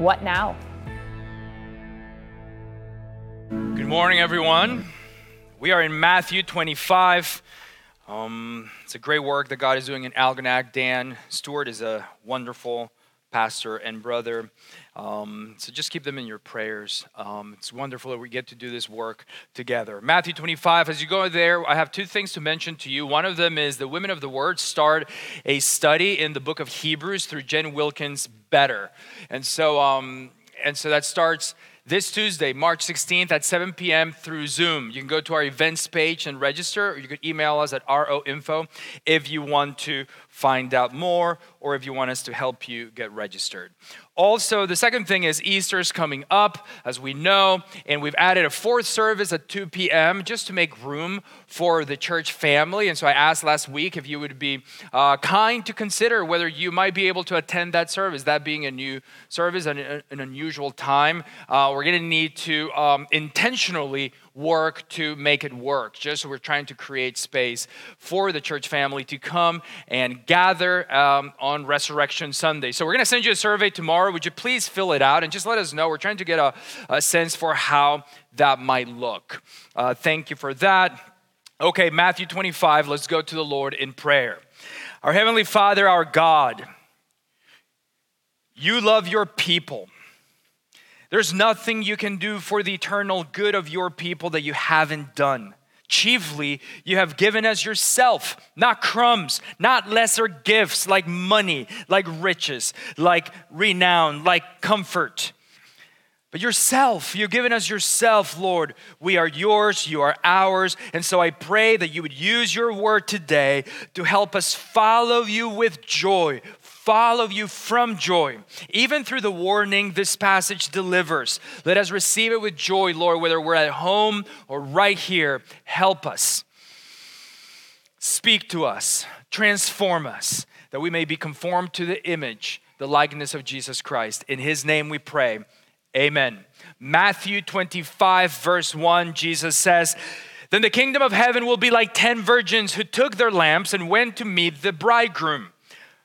What now? Good morning, everyone. We are in Matthew 25. Um, it's a great work that God is doing in Algonac. Dan Stewart is a wonderful pastor and brother. Um, so just keep them in your prayers. Um, it's wonderful that we get to do this work together. Matthew 25, as you go there, I have two things to mention to you. One of them is the Women of the Word start a study in the book of Hebrews through Jen Wilkins Better. And so, um, and so that starts this Tuesday, March 16th at 7 p.m. through Zoom. You can go to our events page and register, or you could email us at roinfo if you want to find out more or if you want us to help you get registered. Also, the second thing is Easter is coming up, as we know, and we've added a fourth service at 2 p.m. just to make room for the church family. And so I asked last week if you would be uh, kind to consider whether you might be able to attend that service, that being a new service, an, an unusual time. Uh, we're going to need to um, intentionally work to make it work. Just we're trying to create space for the church family to come and gather um, on Resurrection Sunday. So we're going to send you a survey tomorrow. Would you please fill it out and just let us know? We're trying to get a, a sense for how that might look. Uh, thank you for that. Okay, Matthew 25, let's go to the Lord in prayer. Our Heavenly Father, our God, you love your people. There's nothing you can do for the eternal good of your people that you haven't done. Chiefly, you have given us yourself, not crumbs, not lesser gifts like money, like riches, like renown, like comfort. But yourself, you've given us yourself, Lord. We are yours, you are ours. And so I pray that you would use your word today to help us follow you with joy, follow you from joy. Even through the warning this passage delivers, let us receive it with joy, Lord, whether we're at home or right here. Help us. Speak to us, transform us, that we may be conformed to the image, the likeness of Jesus Christ. In his name we pray. Amen. Matthew 25, verse 1, Jesus says, Then the kingdom of heaven will be like ten virgins who took their lamps and went to meet the bridegroom.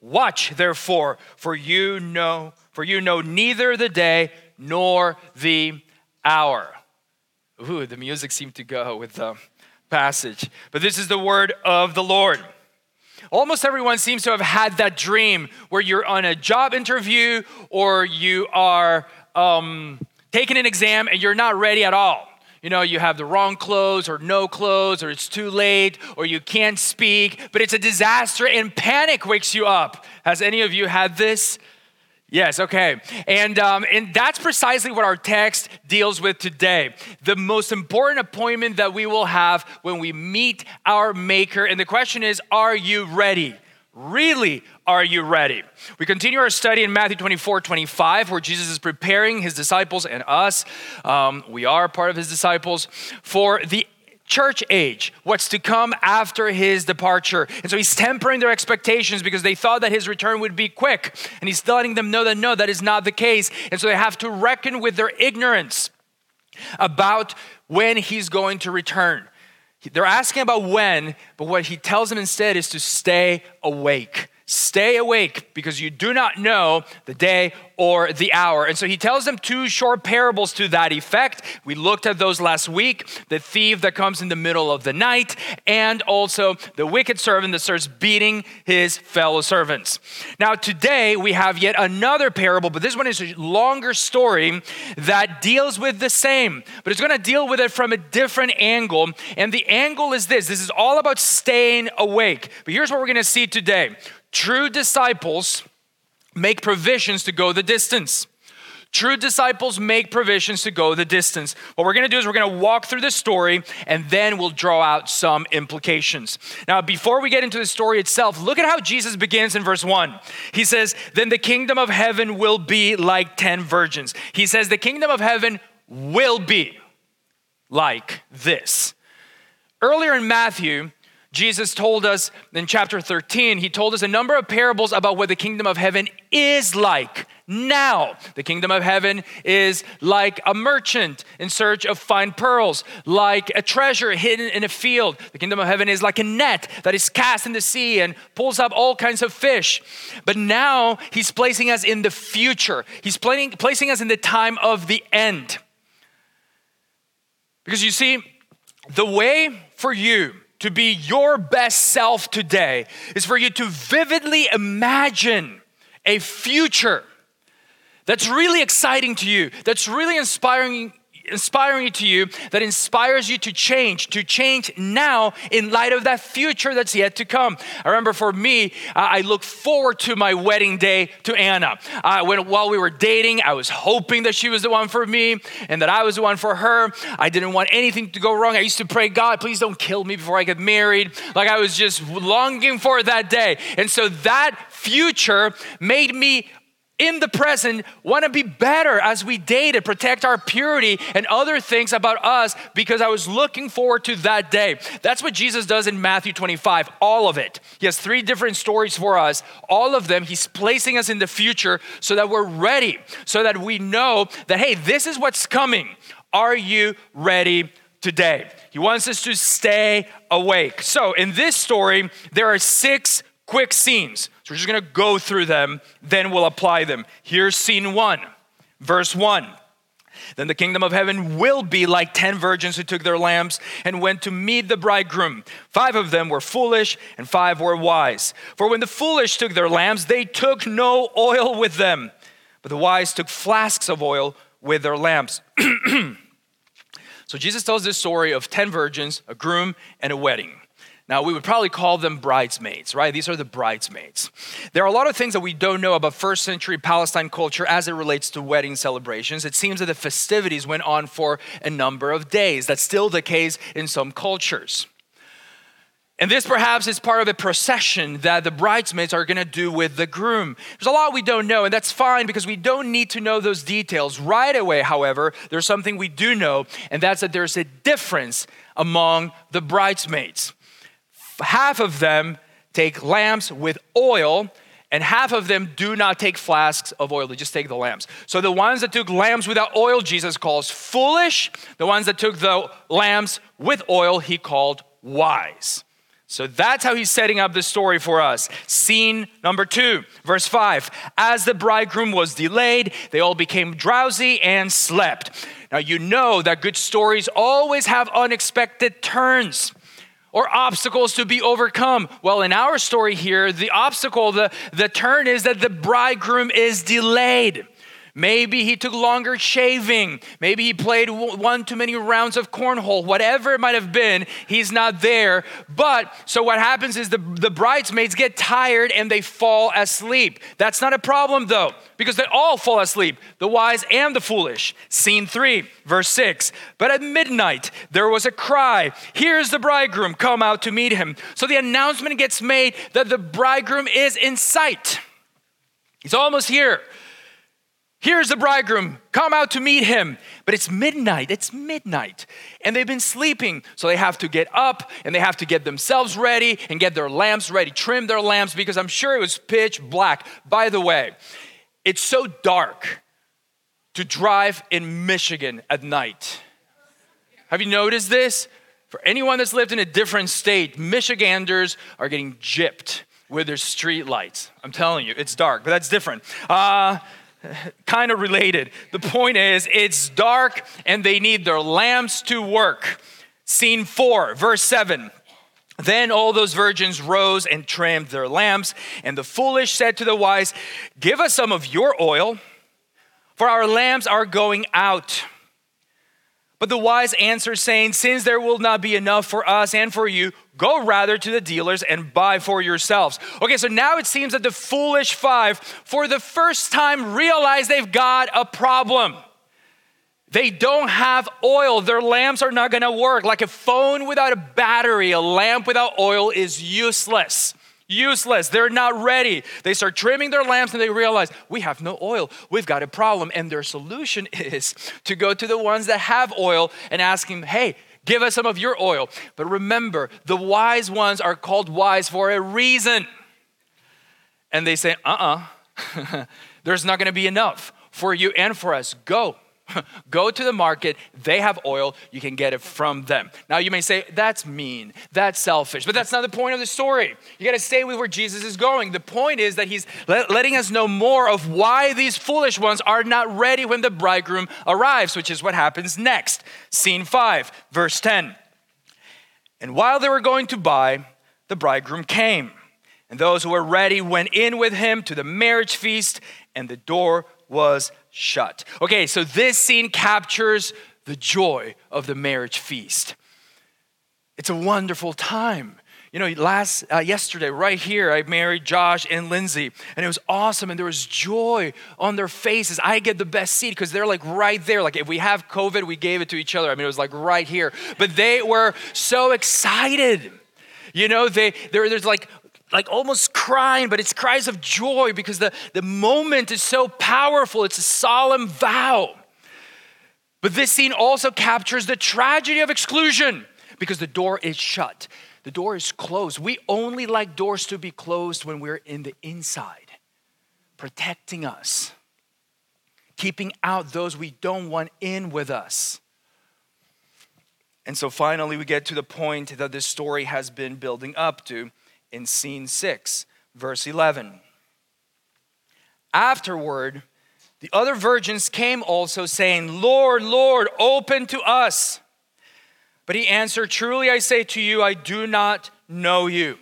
Watch therefore, for you know, for you know neither the day nor the hour. Ooh, the music seemed to go with the passage. But this is the word of the Lord. Almost everyone seems to have had that dream where you're on a job interview or you are um, taking an exam and you're not ready at all you know, you have the wrong clothes or no clothes or it's too late or you can't speak, but it's a disaster and panic wakes you up. Has any of you had this? Yes, okay. And, um, and that's precisely what our text deals with today. The most important appointment that we will have when we meet our Maker. And the question is, are you ready? Really, are you ready? We continue our study in Matthew 24, 25, where Jesus is preparing his disciples and us. Um, we are part of his disciples for the church age, what's to come after his departure. And so he's tempering their expectations because they thought that his return would be quick. And he's letting them know that no, that is not the case. And so they have to reckon with their ignorance. about when he's going to return. They're asking about when, but what he tells them instead is to stay awake. Stay awake because you do not know the day or the hour. And so he tells them two short parables to that effect. We looked at those last week the thief that comes in the middle of the night, and also the wicked servant that starts beating his fellow servants. Now, today we have yet another parable, but this one is a longer story that deals with the same, but it's going to deal with it from a different angle. And the angle is this this is all about staying awake. But here's what we're going to see today True disciples make provisions to go the distance. True disciples make provisions to go the distance. What we're to do is we're to walk through the story and then we'll draw out some implications. Now, before we get into the story itself, look at how Jesus begins in verse 1. He says, Then the kingdom of heaven will be like 10 virgins. He says, The kingdom of heaven will be like this. Earlier in Matthew, Jesus told us in chapter 13, he told us a number of parables about what the kingdom of heaven is like now. The kingdom of heaven is like a merchant in search of fine pearls, like a treasure hidden in a field. The kingdom of heaven is like a net that is cast in the sea and pulls up all kinds of fish. But now he's placing us in the future, he's placing, placing us in the time of the end. Because you see, the way for you to be your best self today is for you to vividly imagine a future that's really exciting to you, that's really inspiring inspiring to you that inspires you to change, to change now in light of that future that's yet to come. I remember for me, uh, I look forward to my wedding day to Anna. Uh, when, while we were dating, I was hoping that she was the one for me and that I was the one for her. I didn't want anything to go wrong. I used to pray, God, please don't kill me before I get married. Like I was just longing for that day. And so that future made me in the present want to be better as we date protect our purity and other things about us because I was looking forward to that day. That's what Jesus does in Matthew 25, all of it. He has three different stories for us. All of them, he's placing us in the future so that we're ready, so that we know that, hey, this is what's coming. Are you ready today? He wants us to stay awake. So in this story, there are six quick scenes. So we're just going to go through them, then we'll apply them. Here's scene one, verse one. Then the kingdom of heaven will be like 10 virgins who took their lamps and went to meet the bridegroom. Five of them were foolish and five were wise. For when the foolish took their lamps, they took no oil with them, but the wise took flasks of oil with their lamps. so Jesus tells this story of 10 virgins, a groom, and a wedding. Now, we would probably call them bridesmaids, right? These are the bridesmaids. There are a lot of things that we don't know about first century Palestine culture as it relates to wedding celebrations. It seems that the festivities went on for a number of days. That's still the case in some cultures. And this perhaps is part of a procession that the bridesmaids are going to do with the groom. There's a lot we don't know, and that's fine because we don't need to know those details. Right away, however, there's something we do know, and that's that there's a difference among the bridesmaids half of them take lamps with oil and half of them do not take flasks of oil. They just take the lamps. So the ones that took lamps without oil, Jesus calls foolish. The ones that took the lamps with oil, he called wise. So that's how he's setting up the story for us. Scene number two, verse five. As the bridegroom was delayed, they all became drowsy and slept. Now, you know that good stories always have unexpected turns or obstacles to be overcome? Well, in our story here, the obstacle, the, the turn is that the bridegroom is delayed. Maybe he took longer shaving. Maybe he played one too many rounds of cornhole. Whatever it might have been, he's not there. But so what happens is the, the bridesmaids get tired and they fall asleep. That's not a problem though, because they all fall asleep the wise and the foolish. Scene three, verse six. But at midnight, there was a cry Here's the bridegroom, come out to meet him. So the announcement gets made that the bridegroom is in sight. He's almost here. Here's the bridegroom, come out to meet him. But it's midnight, it's midnight. And they've been sleeping, so they have to get up and they have to get themselves ready and get their lamps ready, trim their lamps because I'm sure it was pitch black. By the way, it's so dark to drive in Michigan at night. Have you noticed this? For anyone that's lived in a different state, Michiganders are getting gypped with their street lights. I'm telling you, it's dark, but that's different. Uh, kind of related. The point is, it's dark and they need their lamps to work. Scene four, verse seven. Then all those virgins rose and trimmed their lamps, and the foolish said to the wise, Give us some of your oil, for our lamps are going out. But the wise answered, saying, Since there will not be enough for us and for you, go rather to the dealers and buy for yourselves. Okay, so now it seems that the foolish five, for the first time, realize they've got a problem. They don't have oil. Their lamps are not gonna work. Like a phone without a battery, a lamp without oil is useless. Useless. They're not ready. They start trimming their lamps and they realize we have no oil. We've got a problem. And their solution is to go to the ones that have oil and ask him, hey, give us some of your oil. But remember, the wise ones are called wise for a reason. And they say, uh uh-uh. uh, there's not gonna be enough for you and for us. Go. Go to the market, they have oil, you can get it from them. Now you may say, that's mean, that's selfish, but that's not the point of the story. You got to stay with where Jesus is going. The point is that he's letting us know more of why these foolish ones are not ready when the bridegroom arrives, which is what happens next. Scene 5, verse 10. And while they were going to buy, the bridegroom came. And those who were ready went in with him to the marriage feast, and the door was shut. Okay, so this scene captures the joy of the marriage feast. It's a wonderful time. You know, last uh, yesterday, right here, I married Josh and Lindsay, and it was awesome, and there was joy on their faces. I get the best seat because they're like right there. Like if we have COVID, we gave it to each other. I mean, it was like right here. But they were so excited. You know, they there's like like almost crying, but it's cries of joy because the, the moment is so powerful. It's a solemn vow. But this scene also captures the tragedy of exclusion because the door is shut. The door is closed. We only like doors to be closed when we're in the inside, protecting us, keeping out those we don't want in with us. And so finally, we get to the point that this story has been building up to in scene 6, verse 11. Afterward, the other virgins came also, saying, Lord, Lord, open to us. But he answered, Truly I say to you, I do not know you.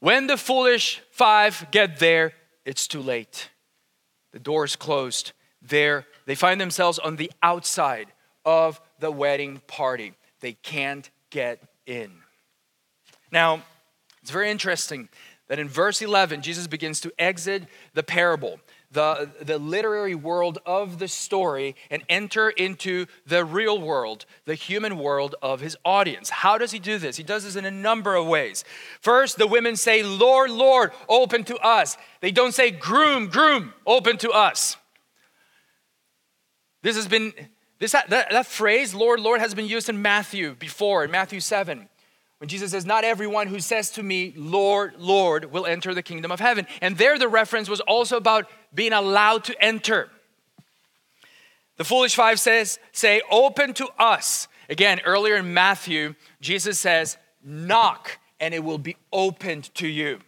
When the foolish five get there, it's too late. The door is closed. There, they find themselves on the outside of the wedding party. They can't get in. Now, it's very interesting that in verse 11, Jesus begins to exit the parable, the, the literary world of the story, and enter into the real world, the human world of his audience. How does he do this? He does this in a number of ways. First, the women say, Lord, Lord, open to us. They don't say, Groom, groom, open to us. This has been, this, that, that phrase, Lord, Lord, has been used in Matthew before, in Matthew 7. When Jesus says, Not everyone who says to me, Lord, Lord, will enter the kingdom of heaven. And there the reference was also about being allowed to enter. The foolish five says, say, open to us. Again, earlier in Matthew, Jesus says, knock and it will be opened to you.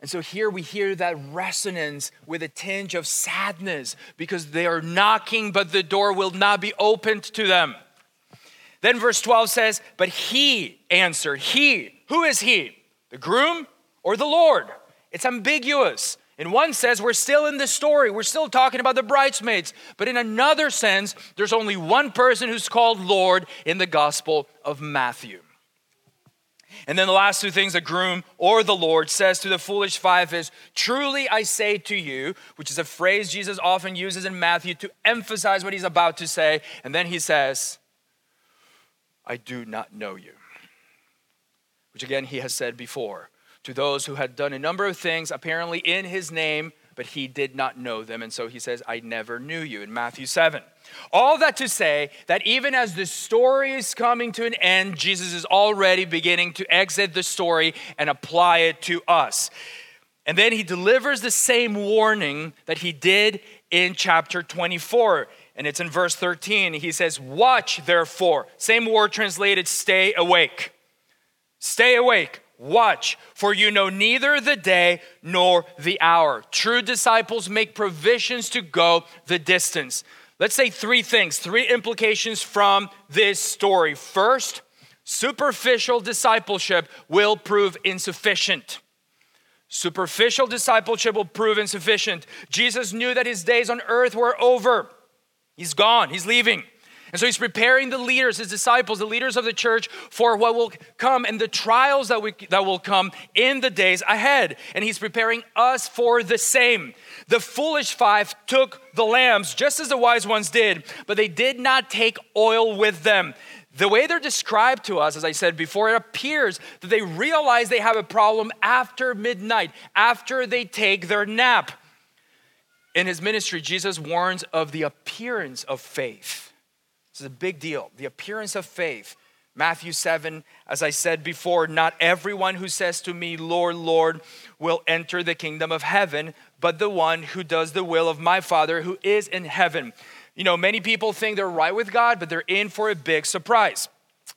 And so here we hear that resonance with a tinge of sadness because they are knocking, but the door will not be opened to them. Then verse 12 says, But he answered, He, who is he? The groom or the Lord? It's ambiguous. In one sense, we're still in the story. We're still talking about the bridesmaids. But in another sense, there's only one person who's called Lord in the Gospel of Matthew. And then the last two things the groom or the Lord says to the foolish five is, Truly I say to you, which is a phrase Jesus often uses in Matthew to emphasize what he's about to say. And then he says, I do not know you. Which again, he has said before to those who had done a number of things, apparently in his name, but he did not know them. And so he says, I never knew you in Matthew 7. All that to say that even as the story is coming to an end, Jesus is already beginning to exit the story and apply it to us. And then he delivers the same warning that he did in chapter 24. And it's in verse 13. He says, Watch therefore. Same word translated, stay awake. Stay awake. Watch, for you know neither the day nor the hour. True disciples make provisions to go the distance. Let's say three things, three implications from this story. First, superficial discipleship will prove insufficient. Superficial discipleship will prove insufficient. Jesus knew that his days on earth were over. He's gone, he's leaving. And so he's preparing the leaders, his disciples, the leaders of the church for what will come and the trials that, we, that will come in the days ahead. And he's preparing us for the same. The foolish five took the lambs just as the wise ones did, but they did not take oil with them. The way they're described to us, as I said before, it appears that they realize they have a problem after midnight, after they take their nap. In his ministry, Jesus warns of the appearance of faith this is a big deal. The appearance of faith. Matthew 7, as I said before, not everyone who says to me, Lord, Lord, will enter the kingdom of heaven, but the one who does the will of my Father who is in heaven. You know, many people think they're right with God, but they're in for a big surprise.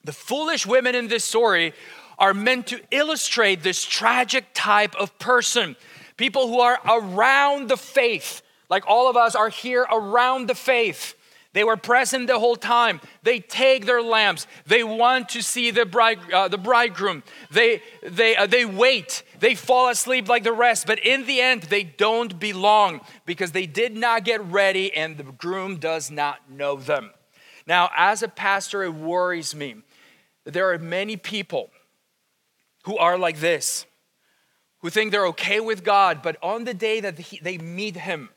The foolish women in this story are meant to illustrate this tragic type of person. People who are around the faith, like all of us are here around the faith they were present the whole time. They take their lamps. They want to see the, bride, uh, the bridegroom. They, they, uh, they wait. They fall asleep like the rest. But in the end, they don't belong because they did not get ready and the groom does not know them. Now, as a pastor, it worries me that there are many people who are like this, who think they're okay with God, but on the day that he, they meet Him,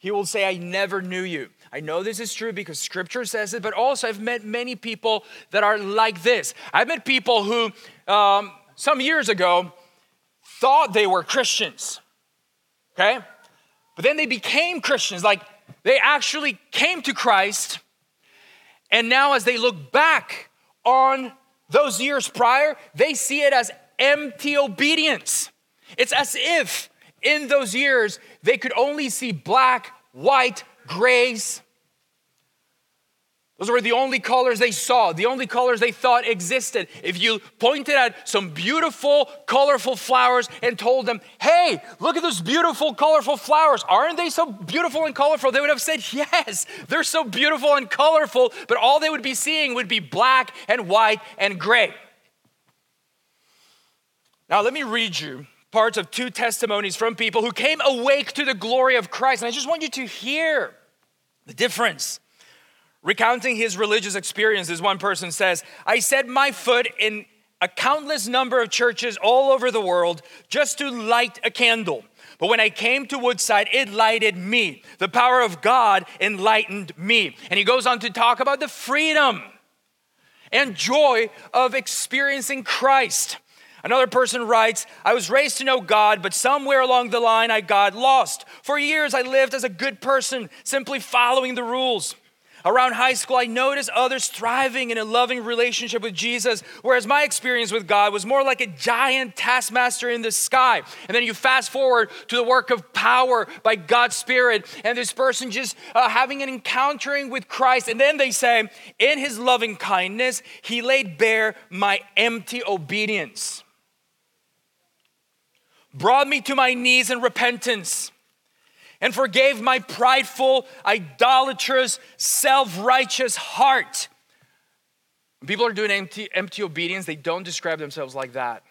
He will say, I never knew you. I know this is true because scripture says it, but also I've met many people that are like this. I've met people who, um, some years ago, thought they were Christians, okay? But then they became Christians. Like they actually came to Christ, and now as they look back on those years prior, they see it as empty obedience. It's as if in those years they could only see black, white, grays. Those were the only colors they saw, the only colors they thought existed. If you pointed at some beautiful, colorful flowers and told them, hey, look at those beautiful, colorful flowers, aren't they so beautiful and colorful? They would have said, yes, they're so beautiful and colorful, but all they would be seeing would be black and white and gray. Now, let me read you parts of two testimonies from people who came awake to the glory of Christ. And I just want you to hear the difference. Recounting his religious experiences, one person says, I set my foot in a countless number of churches all over the world just to light a candle. But when I came to Woodside, it lighted me. The power of God enlightened me. And he goes on to talk about the freedom and joy of experiencing Christ. Another person writes, I was raised to know God, but somewhere along the line I got lost. For years I lived as a good person, simply following the rules. Around high school, I noticed others thriving in a loving relationship with Jesus, whereas my experience with God was more like a giant taskmaster in the sky. And then you fast forward to the work of power by God's Spirit, and this person just uh, having an encountering with Christ. And then they say, In his loving kindness, he laid bare my empty obedience brought me to my knees in repentance and forgave my prideful, idolatrous, self righteous heart. When people are doing empty, empty obedience, they don't describe themselves like that.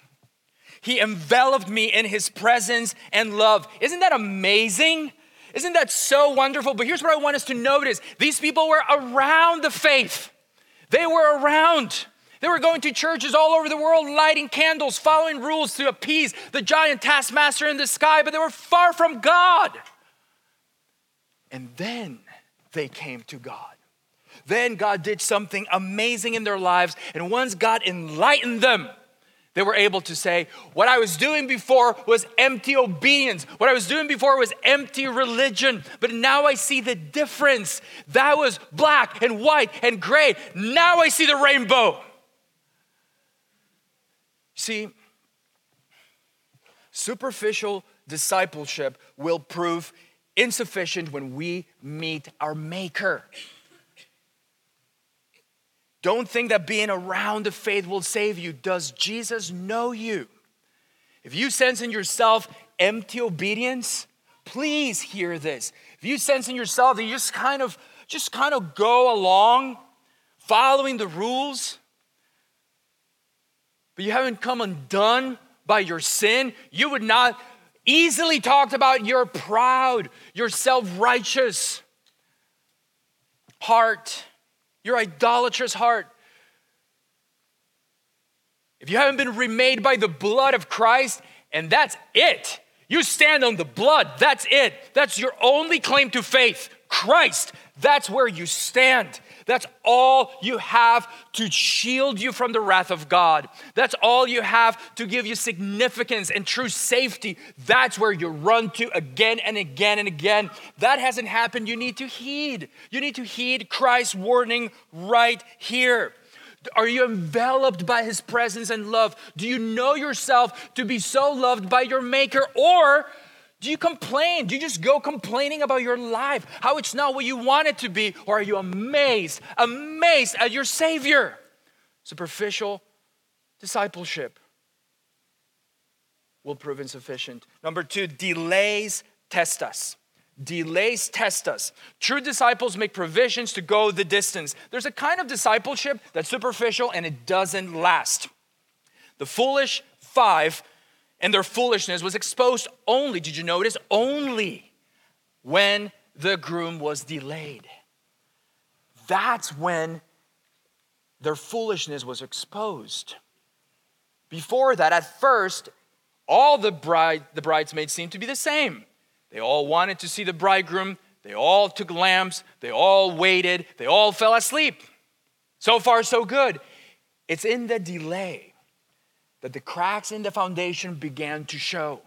He enveloped me in his presence and love. Isn't that amazing? Isn't that so wonderful? But here's what I want us to notice these people were around the faith, they were around. They were going to churches all over the world, lighting candles, following rules to appease the giant taskmaster in the sky, but they were far from God. And then they came to God. Then God did something amazing in their lives, and once God enlightened them, they were able to say, What I was doing before was empty obedience. What I was doing before was empty religion. But now I see the difference. That was black and white and gray. Now I see the rainbow. See, superficial discipleship will prove insufficient when we meet our Maker. Don't think that being around the faith will save you. Does Jesus know you? If you sense in yourself empty obedience, please hear this. If you sense in yourself that you just kind of just kind of go along following the rules, but you haven't come undone by your sin, you would not easily talked about your proud, your self-righteous heart, your idolatrous heart. If you haven't been remade by the blood of Christ, and that's it, you stand on the blood, that's it. That's your only claim to faith. Christ, that's where you stand. That's all you have to shield you from the wrath of God. That's all you have to give you significance and true safety. That's where you run to again and again and again. That hasn't happened. You need to heed. You need to heed Christ's warning right here. Are you enveloped by his presence and love? Do you know yourself to be so loved by your maker? Or do you complain? Do you just go complaining about your life, how it's not what you want it to be? Or are you amazed, amazed at your Savior? Superficial discipleship will prove insufficient. Number two, delays test us. Delays test us. True disciples make provisions to go the distance. There's a kind of discipleship that's superficial and it doesn't last. The foolish five and their foolishness was exposed only, did you notice? Only when the groom was delayed. That's when their foolishness was exposed. Before that, at first, all the bride the bridesmaids seemed to be the same. They all wanted to see the bridegroom. They all took lamps. They all waited. They all fell asleep. So far, so good. It's in the delay that the cracks in the foundation began to show.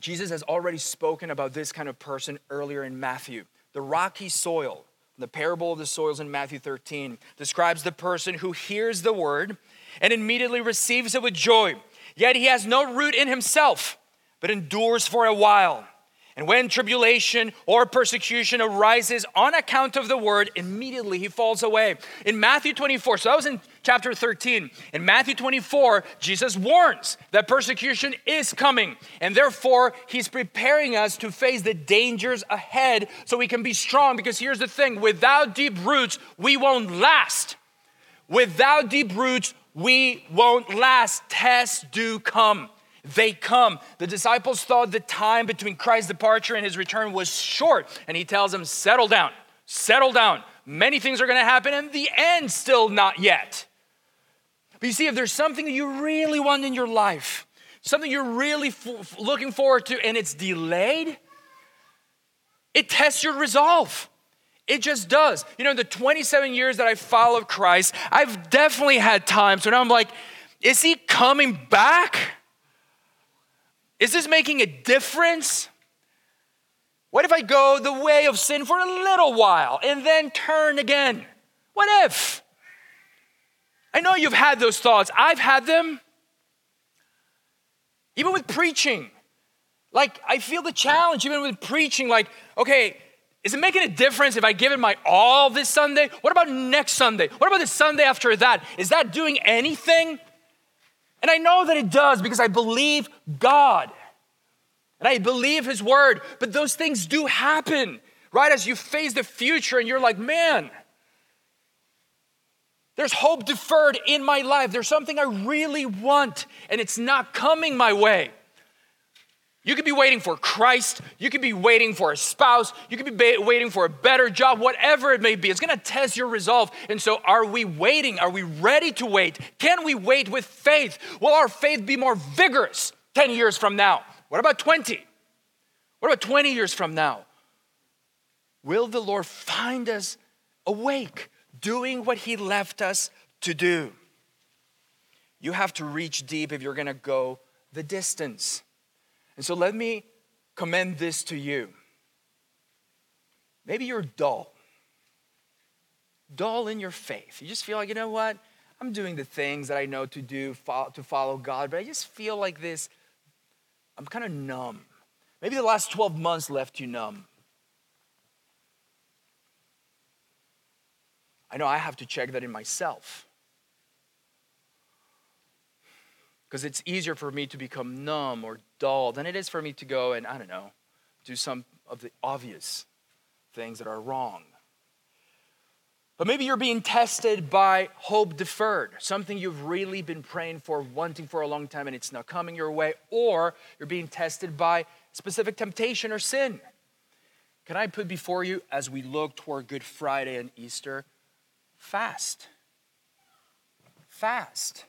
Jesus has already spoken about this kind of person earlier in Matthew. The rocky soil, the parable of the soils in Matthew 13, describes the person who hears the word and immediately receives it with joy, yet he has no root in himself but endures for a while. And when tribulation or persecution arises on account of the word, immediately he falls away. In Matthew 24, so that was in chapter 13. In Matthew 24, Jesus warns that persecution is coming, and therefore he's preparing us to face the dangers ahead so we can be strong. Because here's the thing without deep roots, we won't last. Without deep roots, we won't last. Tests do come they come. The disciples thought the time between Christ's departure and his return was short, and he tells them, Settle down, settle down. Many things are going to happen, and the end still not yet. But you see, if there's something that you really want in your life, something you're really f- looking forward to, and it's delayed, it tests your resolve. It just does. You know, the 27 years that I followed Christ, I've definitely had times when I'm like, is he coming back? Is this making a difference? What if I go the way of sin for a little while and then turn again? What if? I know you've had those thoughts. I've had them. Even with preaching. Like, I feel the challenge, even with preaching. Like, okay, is it making a difference if I give it my all this Sunday? What about next Sunday? What about the Sunday after that? Is that doing anything? And I know that it does because I believe God. And I believe His word. But those things do happen, right? As you face the future and you're like, man, there's hope deferred in my life. There's something I really want, and it's not coming my way. You could be waiting for Christ. You could be waiting for a spouse. You could be waiting for a better job, whatever it may be. It's going to test your resolve. And so, are we waiting? Are we ready to wait? Can we wait with faith? Will our faith be more vigorous 10 years from now? What about 20? What about 20 years from now? Will the Lord find us awake, doing what He left us to do? You have to reach deep if you're going to go the distance. And so let me commend this to you. Maybe you're dull, dull in your faith. You just feel like, you know what? I'm doing the things that I know to do to follow God, but I just feel like this, I'm kind of numb. Maybe the last 12 months left you numb. I know I have to check that in myself. Because it's easier for me to become numb or dull than it is for me to go and, I don't know, do some of the obvious things that are wrong. But maybe you're being tested by hope deferred, something you've really been praying for, wanting for a long time, and it's not coming your way, or you're being tested by specific temptation or sin. Can I put before you, as we look toward Good Friday and Easter, fast? Fast.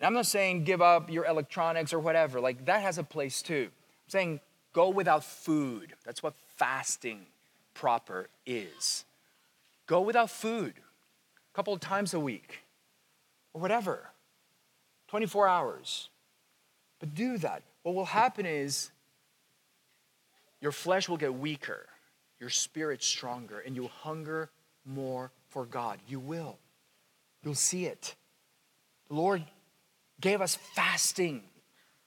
And I'm not saying give up your electronics or whatever, like that has a place too. I'm saying go without food. That's what fasting proper is. Go without food a couple of times a week or whatever, 24 hours. But do that. What will happen is your flesh will get weaker, your spirit stronger, and you'll hunger more for God. You will. You'll see it. The Lord gave us fasting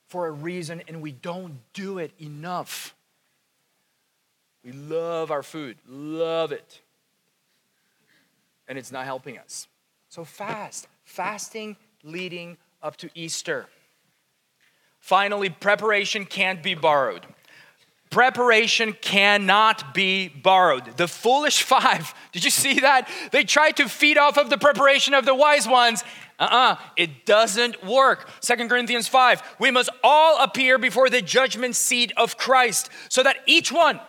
for a reason, and we don't do it enough. We love our food, love it and it's not helping us. So fast, fasting leading up to Easter. Finally, preparation can't be borrowed. Preparation cannot be borrowed. The foolish five, did you see that? They tried to feed off of the preparation of the wise ones. Uh uh-uh, uh it doesn't work. Second Corinthians 5, we must all appear before the judgment seat of Christ so that each one,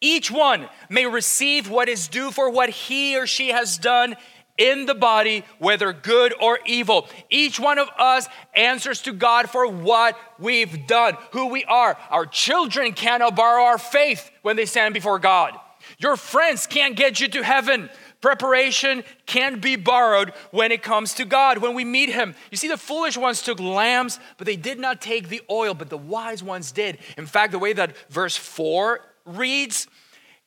each one may receive what is due for what he or she has done in the body, whether good or evil. Each one of us answers to God for what we've done, who we are. Our children cannot borrow our faith when they stand before God. Your friends can't get you to heaven. Preparation can be borrowed when it comes to God, when we meet Him. You see, the foolish ones took lambs, but they did not take the oil, but the wise ones did. In fact, the way that verse 4 reads,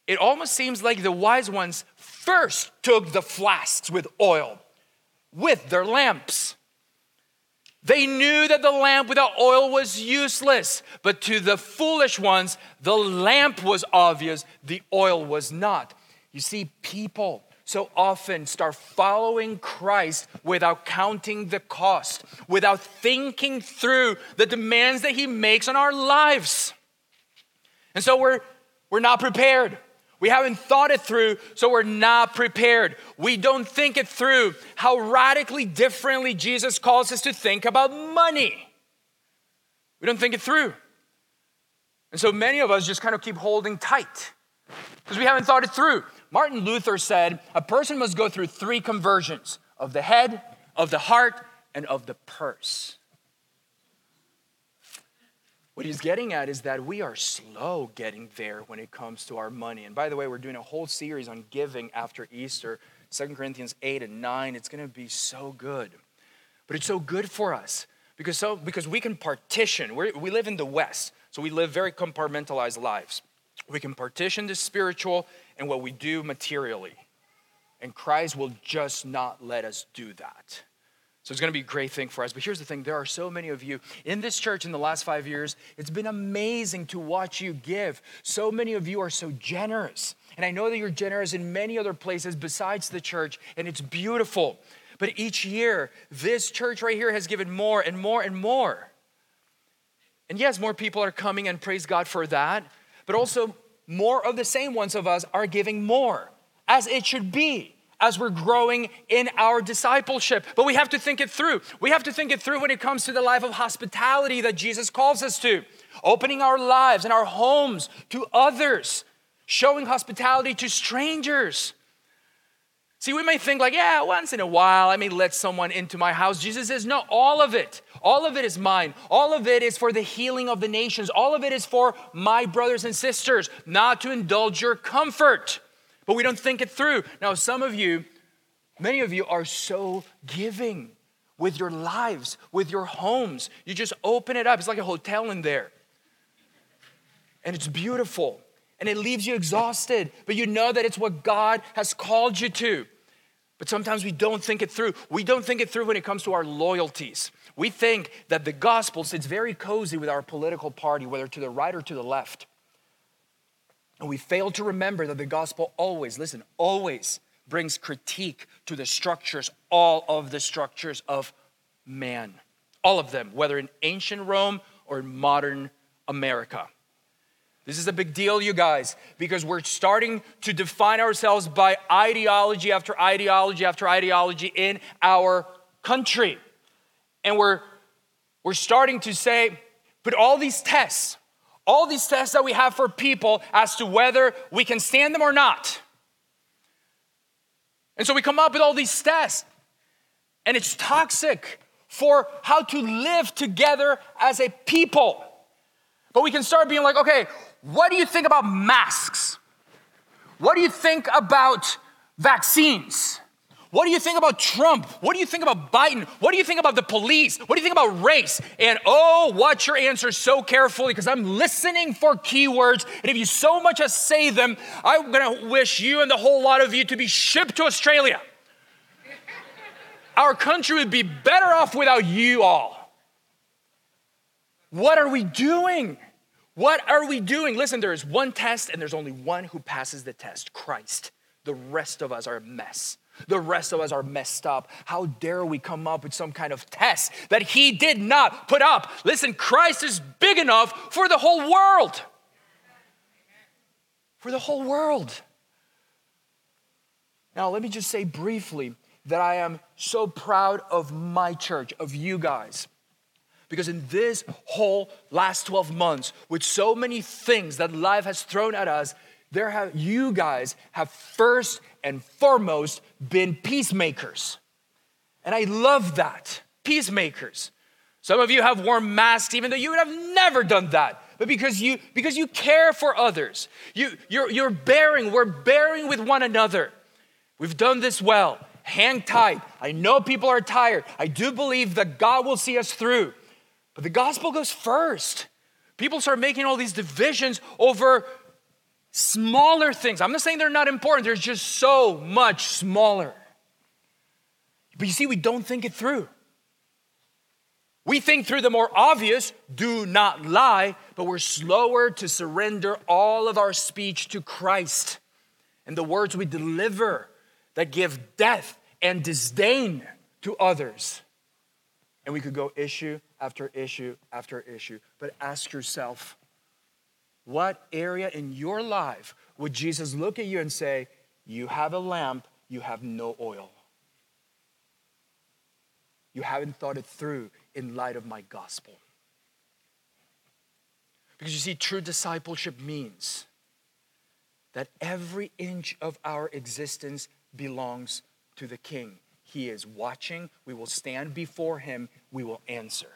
it almost seems like the wise ones first took the flasks with oil with their lamps. They knew that the lamp without oil was useless, but to the foolish ones, the lamp was obvious, the oil was not. You see, people so often start following Christ without counting the cost, without thinking through the demands that He makes on our lives. And so we're we're not prepared. We haven't thought it through, so we're not prepared. We don't think it through how radically differently Jesus calls us to think about money. We don't think it through. And so many of us just kind of keep holding tight because we haven't thought it through. Martin Luther said a person must go through three conversions of the head, of the heart, and of the purse. What he's getting at is that we are slow getting there when it comes to our money. And by the way, we're doing a whole series on giving after Easter, 2 Corinthians 8 and 9. It's going to be so good. But it's so good for us because, so, because we can partition. We're, we live in the West, so we live very compartmentalized lives. We can partition the spiritual and what we do materially. And Christ will just not let us do that. So it's going to be a great thing for us. But here's the thing there are so many of you in this church in the last five years. It's been amazing to watch you give. So many of you are so generous. And I know that you're generous in many other places besides the church, and it's beautiful. But each year, this church right here has given more and more and more. And yes, more people are coming, and praise God for that. But also, more of the same ones of us are giving more, as it should be as we're growing in our discipleship. But we have to think it through. We have to think it through when it comes to the life of hospitality that Jesus calls us to, opening our lives and our homes to others, showing hospitality to strangers. See, we may think like, yeah, once in a while I may let someone into my house. Jesus says, no, all of it. All of it is mine. All of it is for the healing of the nations. All of it is for my brothers and sisters, not to indulge your comfort but we don't think it through. Now, some of you, many of you are so giving with your lives, with your homes. You just open it up. It's like a hotel in there. And it's beautiful. And it leaves you exhausted, but you know that it's what God has called you to. But sometimes we don't think it through. We don't think it through when it comes to our loyalties. We think that the gospel sits very cozy with our political party, whether to the right or to the left. And we fail to remember that the gospel always, listen, always brings critique to the structures, all of the structures of man. All of them, whether in ancient Rome or in modern America. This is a big deal, you guys, because we're starting to define ourselves by ideology after ideology after ideology in our country. And we're, we're starting to say, put all these tests, all these tests that we have for people as to whether we can stand them or not. And so we come up with all these tests, and it's toxic for how to live together as a people. But we can start being like, okay, what do you think about masks? What do you think about vaccines? What do you think about Trump? What do you think about Biden? What do you think about the police? What do you think about race? And oh, watch your answers so carefully because I'm listening for keywords. And if you so much as say them, I'm gonna wish you and the whole lot of you to be shipped to Australia. Our country would be better off without you all. What are we doing? What are we doing? Listen, there is one test and there's only one who passes the test Christ. The rest of us are a mess. The rest of us are messed up. How dare we come up with some kind of test that he did not put up? Listen, Christ is big enough for the whole world. For the whole world. Now, let me just say briefly that I am so proud of my church, of you guys. Because in this whole last 12 months, with so many things that life has thrown at us, there have you guys have first and foremost been peacemakers. And I love that. Peacemakers. Some of you have worn masks even though you would have never done that. But because you because you care for others. You you're you're bearing, we're bearing with one another. We've done this well. Hang tight. I know people are tired. I do believe that God will see us through. But the gospel goes first. People start making all these divisions over smaller things. I'm not saying they're not important, they're just so much smaller. But you see, we don't think it through. We think through the more obvious, do not lie, but we're slower to surrender all of our speech to Christ and the words we deliver that give death and disdain to others. And we could go issue after issue after issue. But ask yourself, what area in your life would Jesus look at you and say, You have a lamp, you have no oil? You haven't thought it through in light of my gospel. Because you see, true discipleship means that every inch of our existence belongs to the King. He is watching. We will stand before him. We will answer.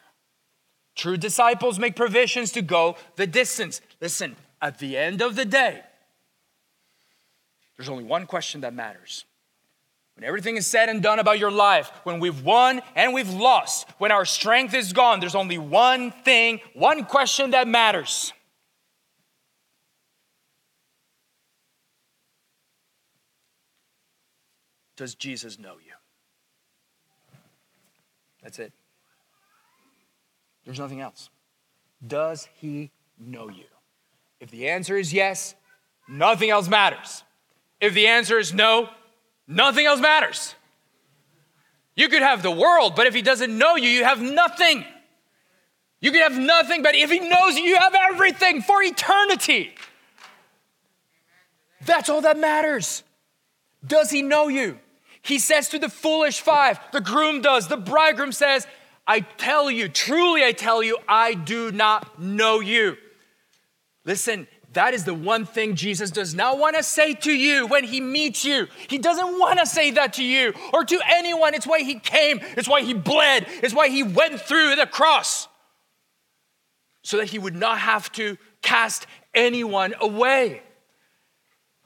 True disciples make provisions to go the distance. Listen, at the end of the day, there's only one question that matters. When everything is said and done about your life, when we've won and we've lost, when our strength is gone, there's only one thing, one question that matters. Does Jesus know you? That's it. There's nothing else. Does he know you? If the answer is yes, nothing else matters. If the answer is no, nothing else matters. You could have the world, but if he doesn't know you, you have nothing. You could have nothing, but if he knows you, you have everything for eternity. That's all that matters. Does he know you? He says to the foolish five, the groom does, the bridegroom says, I tell you, truly I tell you, I do not know you. Listen, that is the one thing Jesus does not want to say to you when he meets you. He doesn't want to say that to you or to anyone. It's why he came, it's why he bled, it's why he went through the cross so that he would not have to cast anyone away.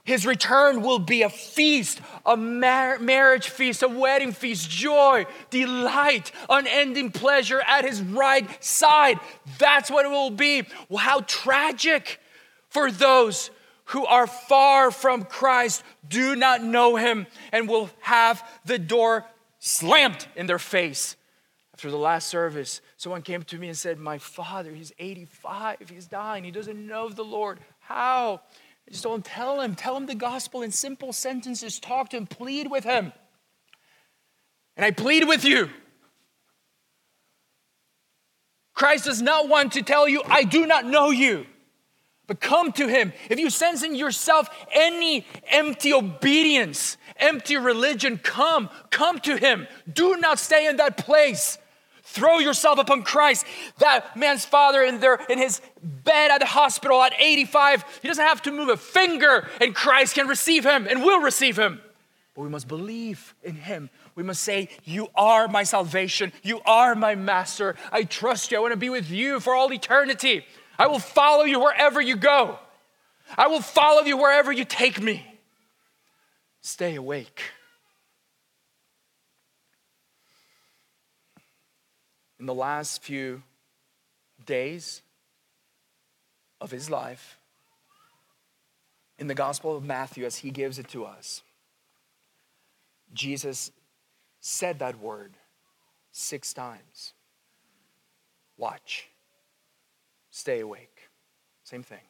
His return will be a feast, a mar- marriage feast, a wedding feast, joy, delight, unending pleasure at his right side. That's what it will be. Well, how tragic for those who are far from Christ do not know him and will have the door slammed in their face. After the last service, someone came to me and said, My father, he's 85, he's dying, he doesn't know the Lord. How? Just don't tell him. Tell him the gospel in simple sentences. Talk to him, plead with him. And I plead with you. Christ does not want to tell you, I do not know you. But come to him. If you sense in yourself any empty obedience, empty religion, come, come to him. Do not stay in that place. Throw yourself upon Christ. That man's father in there in his bed at the hospital at 85, he doesn't have to move a finger, and Christ can receive him and will receive him. But we must believe in him. We must say, You are my salvation. You are my master. I trust you. I want to be with you for all eternity. I will follow you wherever you go. I will follow you wherever you take me. Stay awake. In the last few days of his life, in the Gospel of Matthew, as he gives it to us, Jesus said that word six times. Watch. Stay awake. Same thing.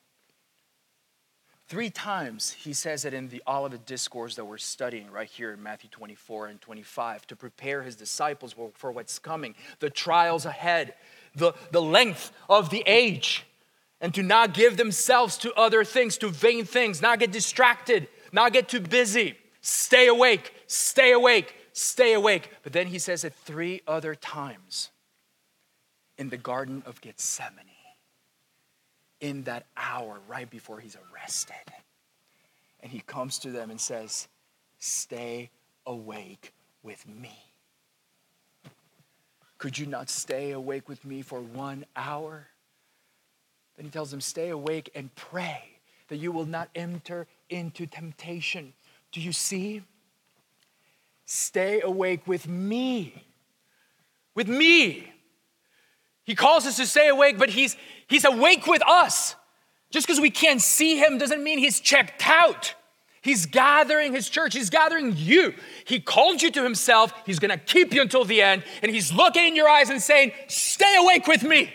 Three times he says it in the Olivet Discourse that we're studying right here in Matthew 24 and 25 to prepare his disciples for what's coming, the trials ahead, the, the length of the age, and to not give themselves to other things, to vain things, not get distracted, not get too busy. Stay awake, stay awake, stay awake. But then he says it three other times in the Garden of Gethsemane in that hour right before he's arrested. And he comes to them and says, Stay awake with me. Could you not stay awake with me for one hour? Then he tells them, Stay awake and pray that you will not enter into temptation. Do you see? Stay awake with me. With me. He calls us to stay awake, but he's, he's awake with us. Just because we can't see him doesn't mean he's checked out. He's gathering his church, he's gathering you. He called you to himself, he's gonna keep you until the end, and he's looking in your eyes and saying, Stay awake with me.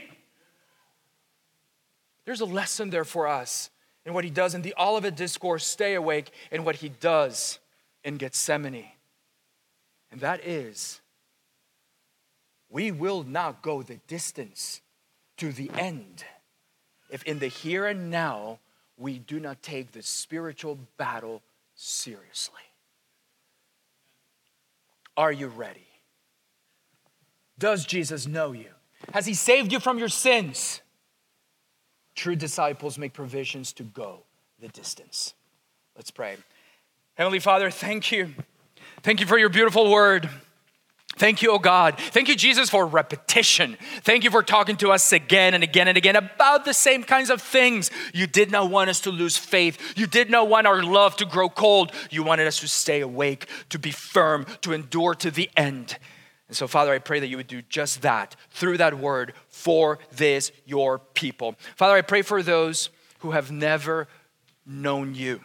There's a lesson there for us in what he does in the Olivet Discourse, stay awake, and what he does in Gethsemane. And that is we will not go the distance to the end if in the here and now we do not take the spiritual battle seriously. Are you ready? Does Jesus know you? Has he saved you from your sins? True disciples make provisions to go the distance. Let's pray. Heavenly Father, thank you. Thank you for your beautiful word. Thank you, oh God. Thank you, Jesus, for repetition. Thank you for talking to us again and again and again about the same kinds of things. You did not want us to lose faith. You did not want our love to grow cold. You wanted us to stay awake, to be firm, to endure to the end. And so, Father, I pray that you would do just that through that word for this, your people. Father, I pray for those who have never known you.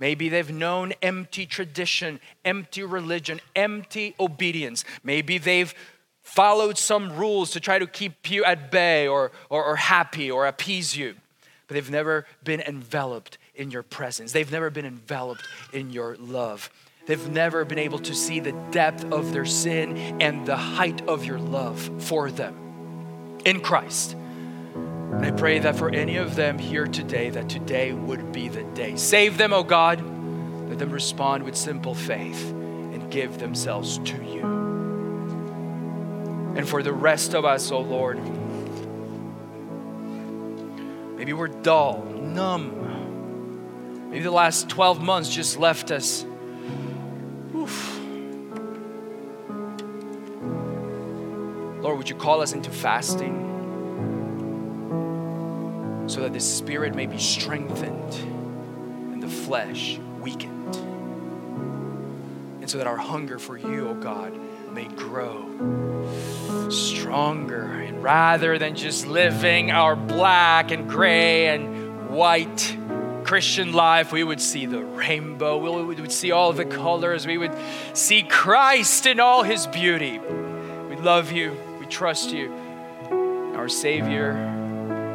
Maybe they've known empty tradition, empty religion, empty obedience. Maybe they've followed some rules to try to keep you at bay or, or, or, happy or appease you, but they've never been enveloped in your presence. They've never been enveloped in your love. They've never been able to see the depth of their sin and the height of your love for them in Christ. And I pray that for any of them here today, that today would be the day. Save them, oh God. Let them respond with simple faith and give themselves to you. And for the rest of us, oh Lord, maybe we're dull, numb. Maybe the last 12 months just left us. Oof. Lord, would you call us into fasting? So that the spirit may be strengthened and the flesh weakened. And so that our hunger for you, O oh God, may grow stronger. And rather than just living our black and gray and white Christian life, we would see the rainbow, we would see all the colors, we would see Christ in all his beauty. We love you, we trust you, our Savior.